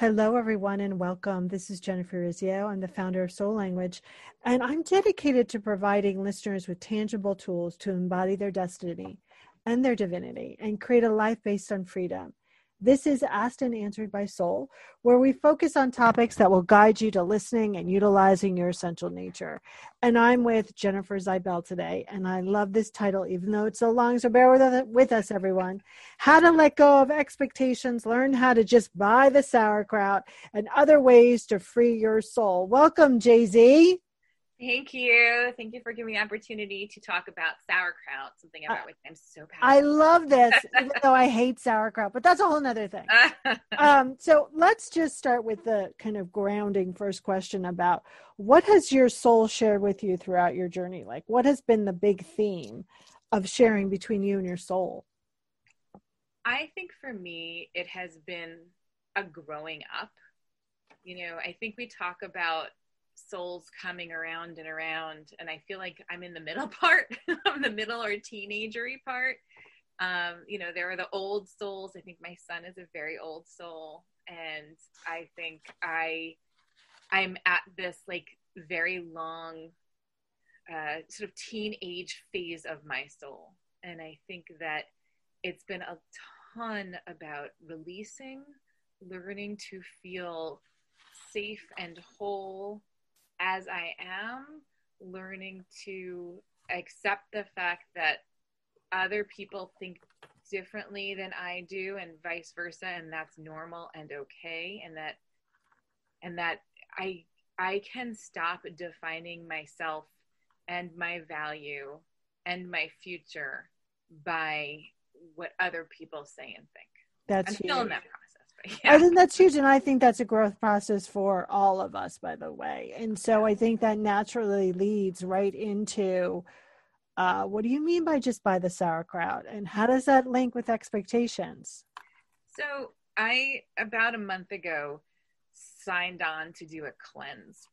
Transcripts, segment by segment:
Hello, everyone, and welcome. This is Jennifer Urezzio. I'm the founder of Soul Language, and I'm dedicated to providing listeners with tangible tools to embody their destiny and their divinity and create a life based on freedom. This is Asked and Answered by Soul, where we focus on topics that will guide you to listening and utilizing your essential nature. And I'm with Jennifer Zwiebel today, and I love this title, even though it's so long. So bear with, with us, everyone. How to let go of expectations, learn how to just buy the sauerkraut, and other ways to free your soul. Welcome, Jay Z. Thank you. Thank you for giving me the opportunity to talk about sauerkraut, something about which I'm so passionate. I love this, even though I hate sauerkraut, but that's a whole nother thing. um, so let's just start with the kind of grounding first question about what has your soul shared with you throughout your journey? Like, what has been the big theme of sharing between you and your soul? I think for me, it has been a growing up. You know, I think we talk about souls coming around and around and i feel like i'm in the middle part i'm the middle or teenagery part. Um, you know there are the old souls. I think my son is a very old soul and i think i i'm at this like very long uh, sort of teenage phase of my soul. And i think that it's been a ton about releasing learning to feel safe and whole as I am, learning to accept the fact that other people think differently than I do and vice versa and that's normal and okay and that and that I I can stop defining myself and my value and my future by what other people say and think. That's I'm still in that process. Yeah. I think that's huge. And I think that's a growth process for all of us, by the way. And so I think that naturally leads right into uh, what do you mean buy just by the sauerkraut? And how does that link with expectations? So I, about a month ago, signed on to do a cleanse.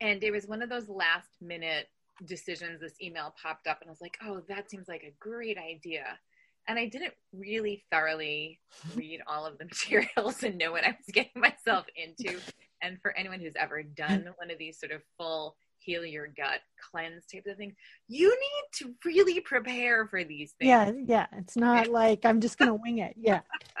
And it was one of those last minute decisions. This email popped up, and I was like, oh, that seems like a great idea and I didn't really thoroughly read all of the materials and know what I was getting myself into. And for anyone who's ever done one of these sort of full heal your gut cleanse type of things, you need to really prepare for these things. Yeah, yeah. It's not like I'm just gonna wing it. Yeah.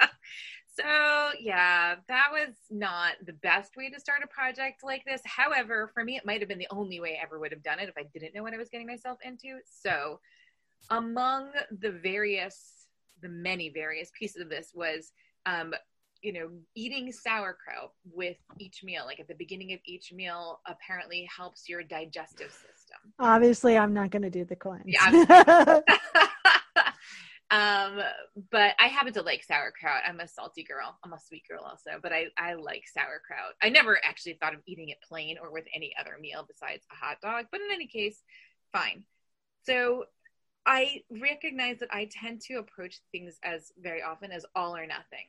so yeah, that was not the best way to start a project like this. However, for me, it might have been the only way I ever would have done it if I didn't know what I was getting myself into. So among the various the many various pieces of this was um, you know eating sauerkraut with each meal like at the beginning of each meal apparently helps your digestive system. Obviously i'm not going to do the cleanse. Yeah, um but i happen to like sauerkraut. I'm a salty girl. I'm a sweet girl also but i i like sauerkraut. I never actually thought of eating it plain or with any other meal besides a hot dog but in any case fine. So I recognize that I tend to approach things as very often as all or nothing.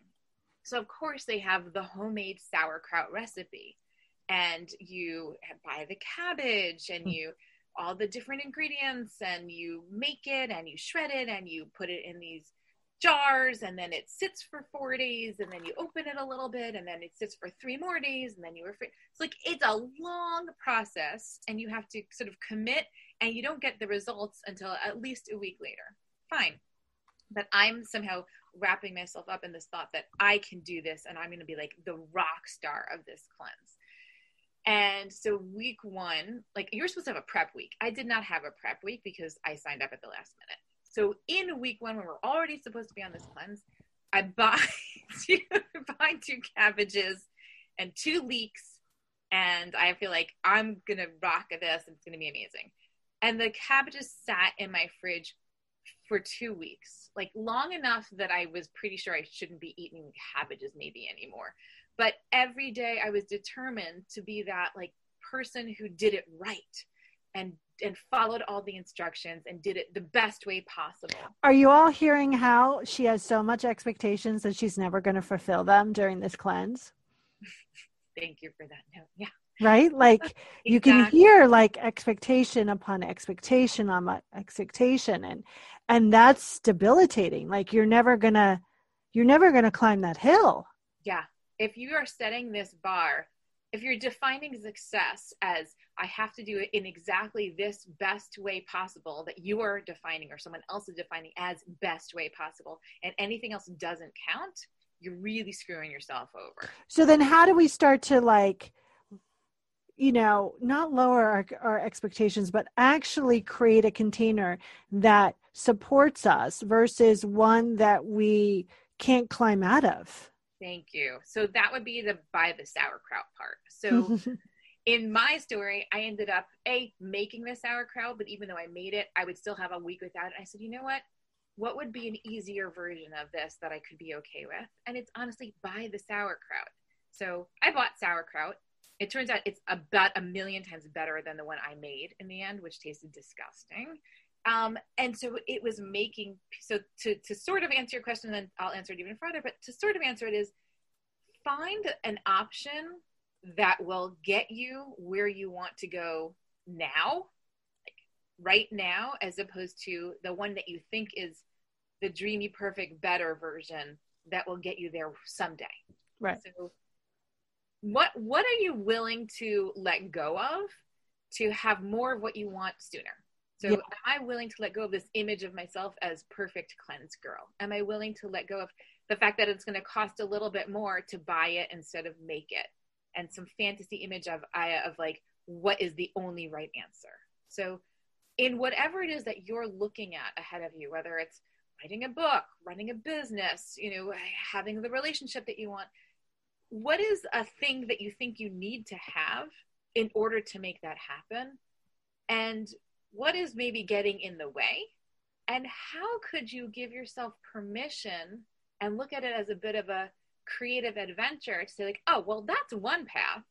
So, of course, they have the homemade sauerkraut recipe, and you buy the cabbage and hmm. you all the different ingredients, and you make it and you shred it and you put it in these jars, and then it sits for four days, and then you open it a little bit, and then it sits for three more days, and then you refrigerate. It's like it's a long process, and you have to sort of commit and you don't get the results until at least a week later. Fine. But I'm somehow wrapping myself up in this thought that I can do this and I'm going to be like the rock star of this cleanse. And so week one, like you're supposed to have a prep week. I did not have a prep week because I signed up at the last minute. So in week one, when we're already supposed to be on this cleanse, I buy two, buy two cabbages and two leeks, and I feel like I'm gonna rock this. It's gonna be amazing and the cabbages sat in my fridge for two weeks, like long enough that I was pretty sure I shouldn't be eating cabbages maybe anymore. But every day I was determined to be that like person who did it right and and followed all the instructions and did it the best way possible. Are you all hearing how she has so much expectations that she's never going to fulfill them during this cleanse? Thank you for that note. Yeah right like exactly. you can hear like expectation upon expectation on expectation and and that's debilitating like you're never gonna you're never gonna climb that hill yeah if you are setting this bar, if you're defining success as I have to do it in exactly this best way possible that you are defining or someone else is defining as best way possible, and anything else doesn't count, you're really screwing yourself over. So then, how do we start to like? You know, not lower our, our, expectations, but actually create a container that supports us versus one that we can't climb out of. Thank you. So that would be the buy the sauerkraut part. So in my story, I ended up a making the sauerkraut, but even though I made it, I would still have a week without it. I said, you know what? What would be an easier version of this that I could be okay with? And it's honestly buy the sauerkraut. So I bought sauerkraut it turns out it's about a million times better than the one I made in the end, which tasted disgusting. Um, and so it was making so to to sort of answer your question, then I'll answer it even further. But to sort of answer it is find an option that will get you where you want to go now, like right now, as opposed to the one that you think is the dreamy, perfect, better version that will get you there someday. Right. So what what are you willing to let go of to have more of what you want sooner? So yeah. am i willing to let go of this image of myself as perfect cleanse girl? Am i willing to let go of the fact that it's going to cost a little bit more to buy it instead of make it? And some fantasy image of aya of like what is the only right answer? So in whatever it is that you're looking at ahead of you whether it's writing a book running a business you know having the relationship that you want what is a thing that you think you need to have in order to make that happen? And what is maybe getting in the way? And how could you give yourself permission and look at it as a bit of a creative adventure to say, like, oh, well, that's one path.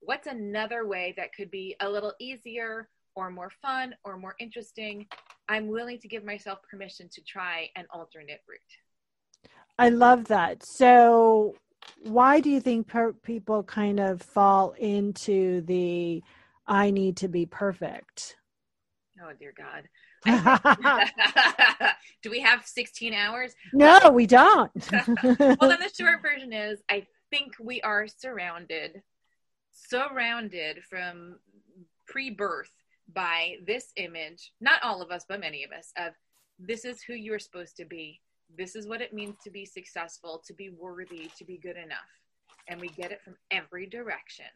What's another way that could be a little easier or more fun or more interesting? I'm willing to give myself permission to try an alternate route. I love that. So, why do you think per- people kind of fall into the I need to be perfect? Oh dear God. do we have 16 hours? No, we don't. well, then the short version is I think we are surrounded, surrounded from pre birth by this image, not all of us, but many of us, of this is who you're supposed to be this is what it means to be successful, to be worthy, to be good enough. And we get it from every direction.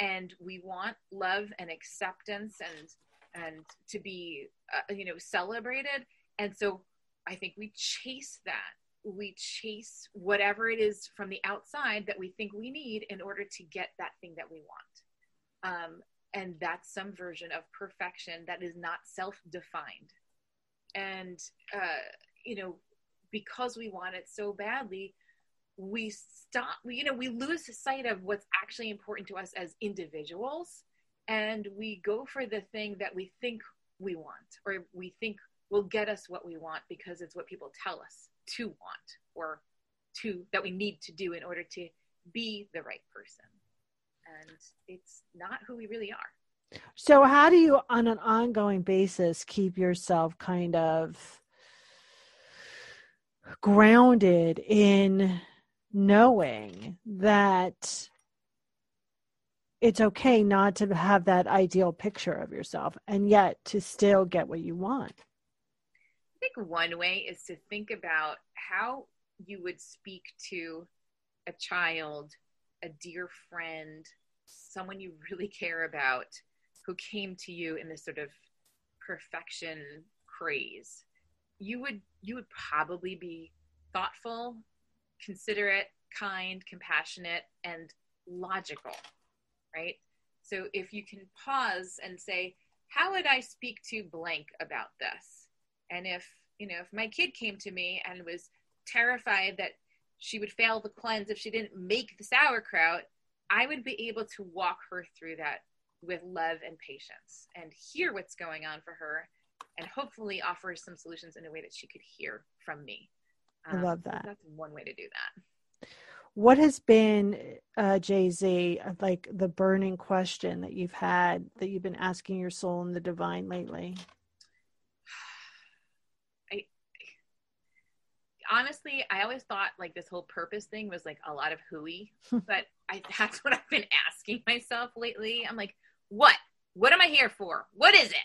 And we want love and acceptance and and to be uh, you know celebrated. And so I think we chase that. We chase whatever it is from the outside that we think we need in order to get that thing that we want. Um, and that's some version of perfection that is not self-defined. And uh, you know, because we want it so badly we stop we, you know we lose sight of what's actually important to us as individuals and we go for the thing that we think we want or we think will get us what we want because it's what people tell us to want or to that we need to do in order to be the right person. And it's not who we really are. So how do you on an ongoing basis keep yourself kind of grounded in knowing that it's okay not to have that ideal picture of yourself and yet to still get what you want. I think one way is to think about how you would speak to a child, a dear friend, someone you really care about who came to you in this sort of perfection craze you would you would probably be thoughtful, considerate, kind, compassionate, and logical, right? So if you can pause and say, how would I speak to blank about this? And if, you know, if my kid came to me and was terrified that she would fail the cleanse if she didn't make the sauerkraut, I would be able to walk her through that with love and patience and hear what's going on for her and hopefully offer some solutions in a way that she could hear from me. Um, I love that. That's one way to do that. What has been, uh, Jay Z, like the burning question that you've had that you've been asking your soul and the divine lately? I, honestly, I always thought like this whole purpose thing was like a lot of hooey, but I, that's what I've been asking myself lately. I'm like, what? What am I here for? What is it?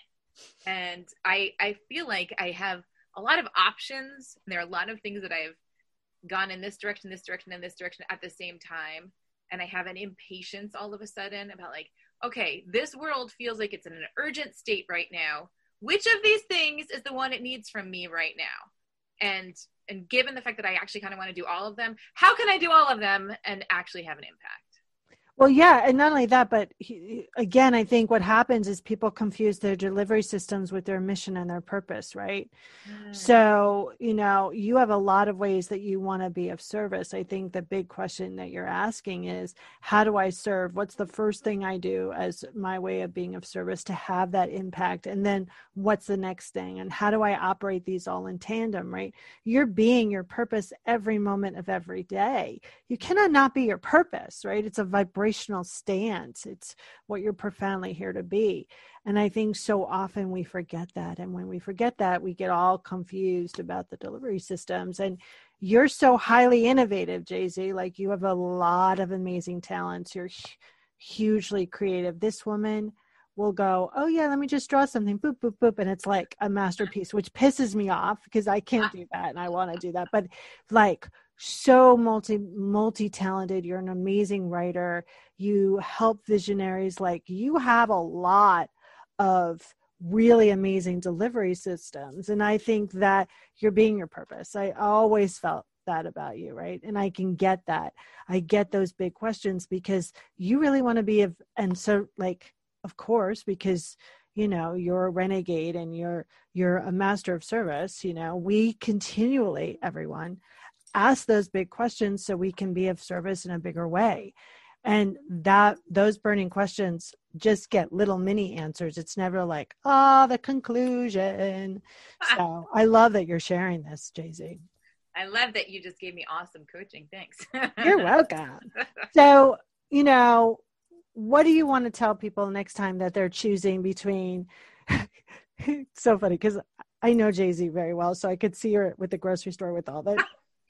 And I I feel like I have a lot of options. There are a lot of things that I've gone in this direction, this direction, and this direction at the same time. And I have an impatience all of a sudden about like, okay, this world feels like it's in an urgent state right now. Which of these things is the one it needs from me right now? And and given the fact that I actually kind of want to do all of them, how can I do all of them and actually have an impact? Well, yeah, and not only that, but he, again, I think what happens is people confuse their delivery systems with their mission and their purpose, right? Mm. So, you know, you have a lot of ways that you want to be of service. I think the big question that you're asking is how do I serve? What's the first thing I do as my way of being of service to have that impact? And then what's the next thing? And how do I operate these all in tandem, right? You're being your purpose every moment of every day. You cannot not be your purpose, right? It's a vibration vibrational stance. It's what you're profoundly here to be. And I think so often we forget that. And when we forget that, we get all confused about the delivery systems. And you're so highly innovative, Jay Z. Like you have a lot of amazing talents. You're hugely creative. This woman will go, Oh, yeah, let me just draw something, boop, boop, boop. And it's like a masterpiece, which pisses me off because I can't do that and I want to do that. But like, so multi multi talented you're an amazing writer. You help visionaries. Like you have a lot of really amazing delivery systems and i think that you're being your purpose. I always felt that about you right? And i can get that. I get those big questions because you really want to be of and so like of course because you know you're a renegade and you're you're a master of service you know we continually everyone ask those big questions so we can be of service in a bigger way. And that those burning questions just get little mini answers. It's never like ah oh, the conclusion. So i love that you're sharing this jay-z i love that you just gave me awesome coaching. Thanks. You're welcome. So you know what do you want to tell people next time that they're choosing between so funny because i know jay-z very well so i could see her with the grocery store with all the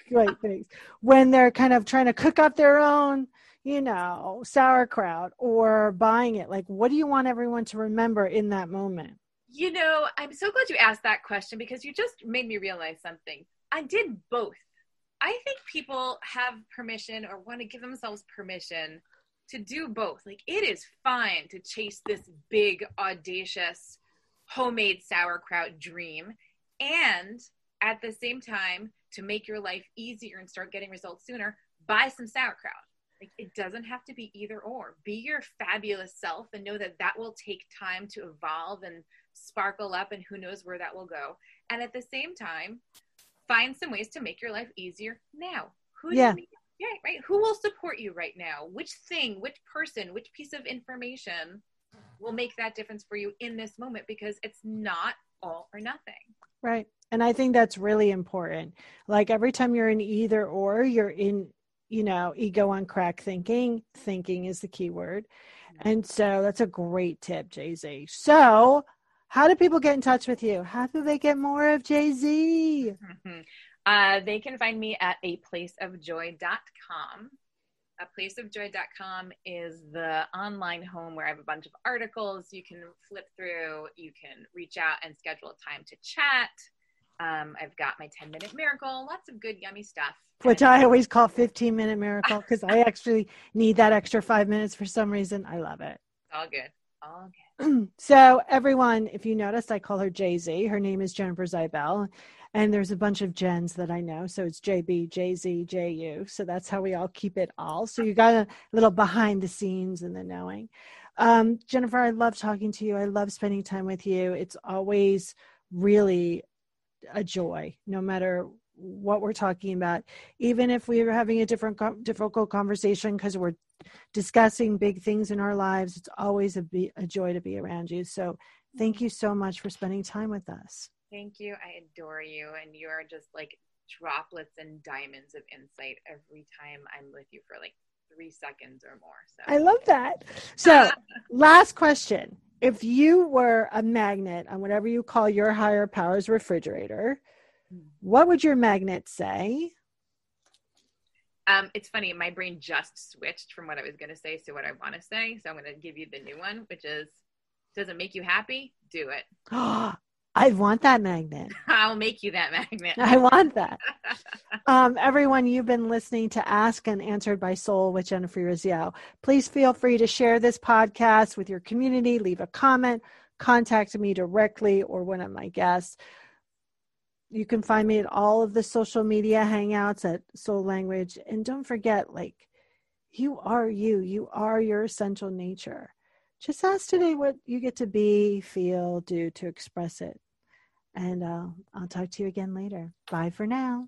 great things. When they're kind of trying to cook up their own you know sauerkraut or buying it like what do you want everyone to remember in that moment? You know i'm so glad you asked that question because you just made me realize something. I did both. I think people have permission or want to give themselves permission to do both. Like it is fine to chase this big audacious homemade sauerkraut dream and at the same time to make your life easier and start getting results sooner, buy some sauerkraut. Like it doesn't have to be either or. Be your fabulous self and know that that will take time to evolve and sparkle up, and who knows where that will go. And at the same time, find some ways to make your life easier now. Who yeah. yeah, right. Who will support you right now? Which thing, which person, which piece of information will make that difference for you in this moment? Because it's not all or nothing. Right. And I think that's really important. Like every time you're in either or, you're in, you know, ego on crack thinking. Thinking is the key word. And so that's a great tip, Jay Z. So, how do people get in touch with you? How do they get more of Jay Z? Mm-hmm. Uh, they can find me at a placeofjoy.com a placeofjoy.com is the online home where I have a bunch of articles you can flip through. You can reach out and schedule a time to chat. Um, I've got my 10 minute miracle, lots of good, yummy stuff. Which I always call 15 minute miracle because I actually need that extra five minutes for some reason. I love it. All good. All good. so, everyone, if you noticed, I call her Jay Z. Her name is Jennifer Zwiebel. And there's a bunch of Jens that I know. So it's JB, JZ, JU. So that's how we all keep it all. So you got a little behind the scenes and the knowing. Um, Jennifer, I love talking to you. I love spending time with you. It's always really a joy, no matter what we're talking about. Even if we are having a different, difficult conversation because we're discussing big things in our lives, it's always a, be, a joy to be around you. So thank you so much for spending time with us. Thank you. I adore you. And you are just like droplets and diamonds of insight every time I'm with you for like three seconds or more. So I love that. So, last question. If you were a magnet on whatever you call your higher powers refrigerator, What would your magnet say? Um, it's funny. My brain just switched from what I was going to say to what I want to say. So I'm going to give you the new one, which is, does it make you happy? Do it. I want that magnet. I'll make you that magnet. I want that. um, everyone, you've been listening to Ask and Answered by Soul with Jennifer Urezzio. Please feel free to share this podcast with your community, leave a comment, contact me directly or one of my guests. You can find me at all of the social media hangouts at Soul Language. And don't forget, like, you are you, you are your essential nature. Just ask today what you get to be, feel, do to express it. And uh, I'll talk to you again later. Bye for now.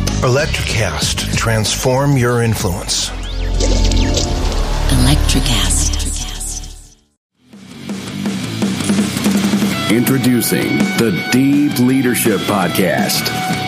Electrocast. Transform your influence. Electrocast. Introducing the Deep Leadership Podcast.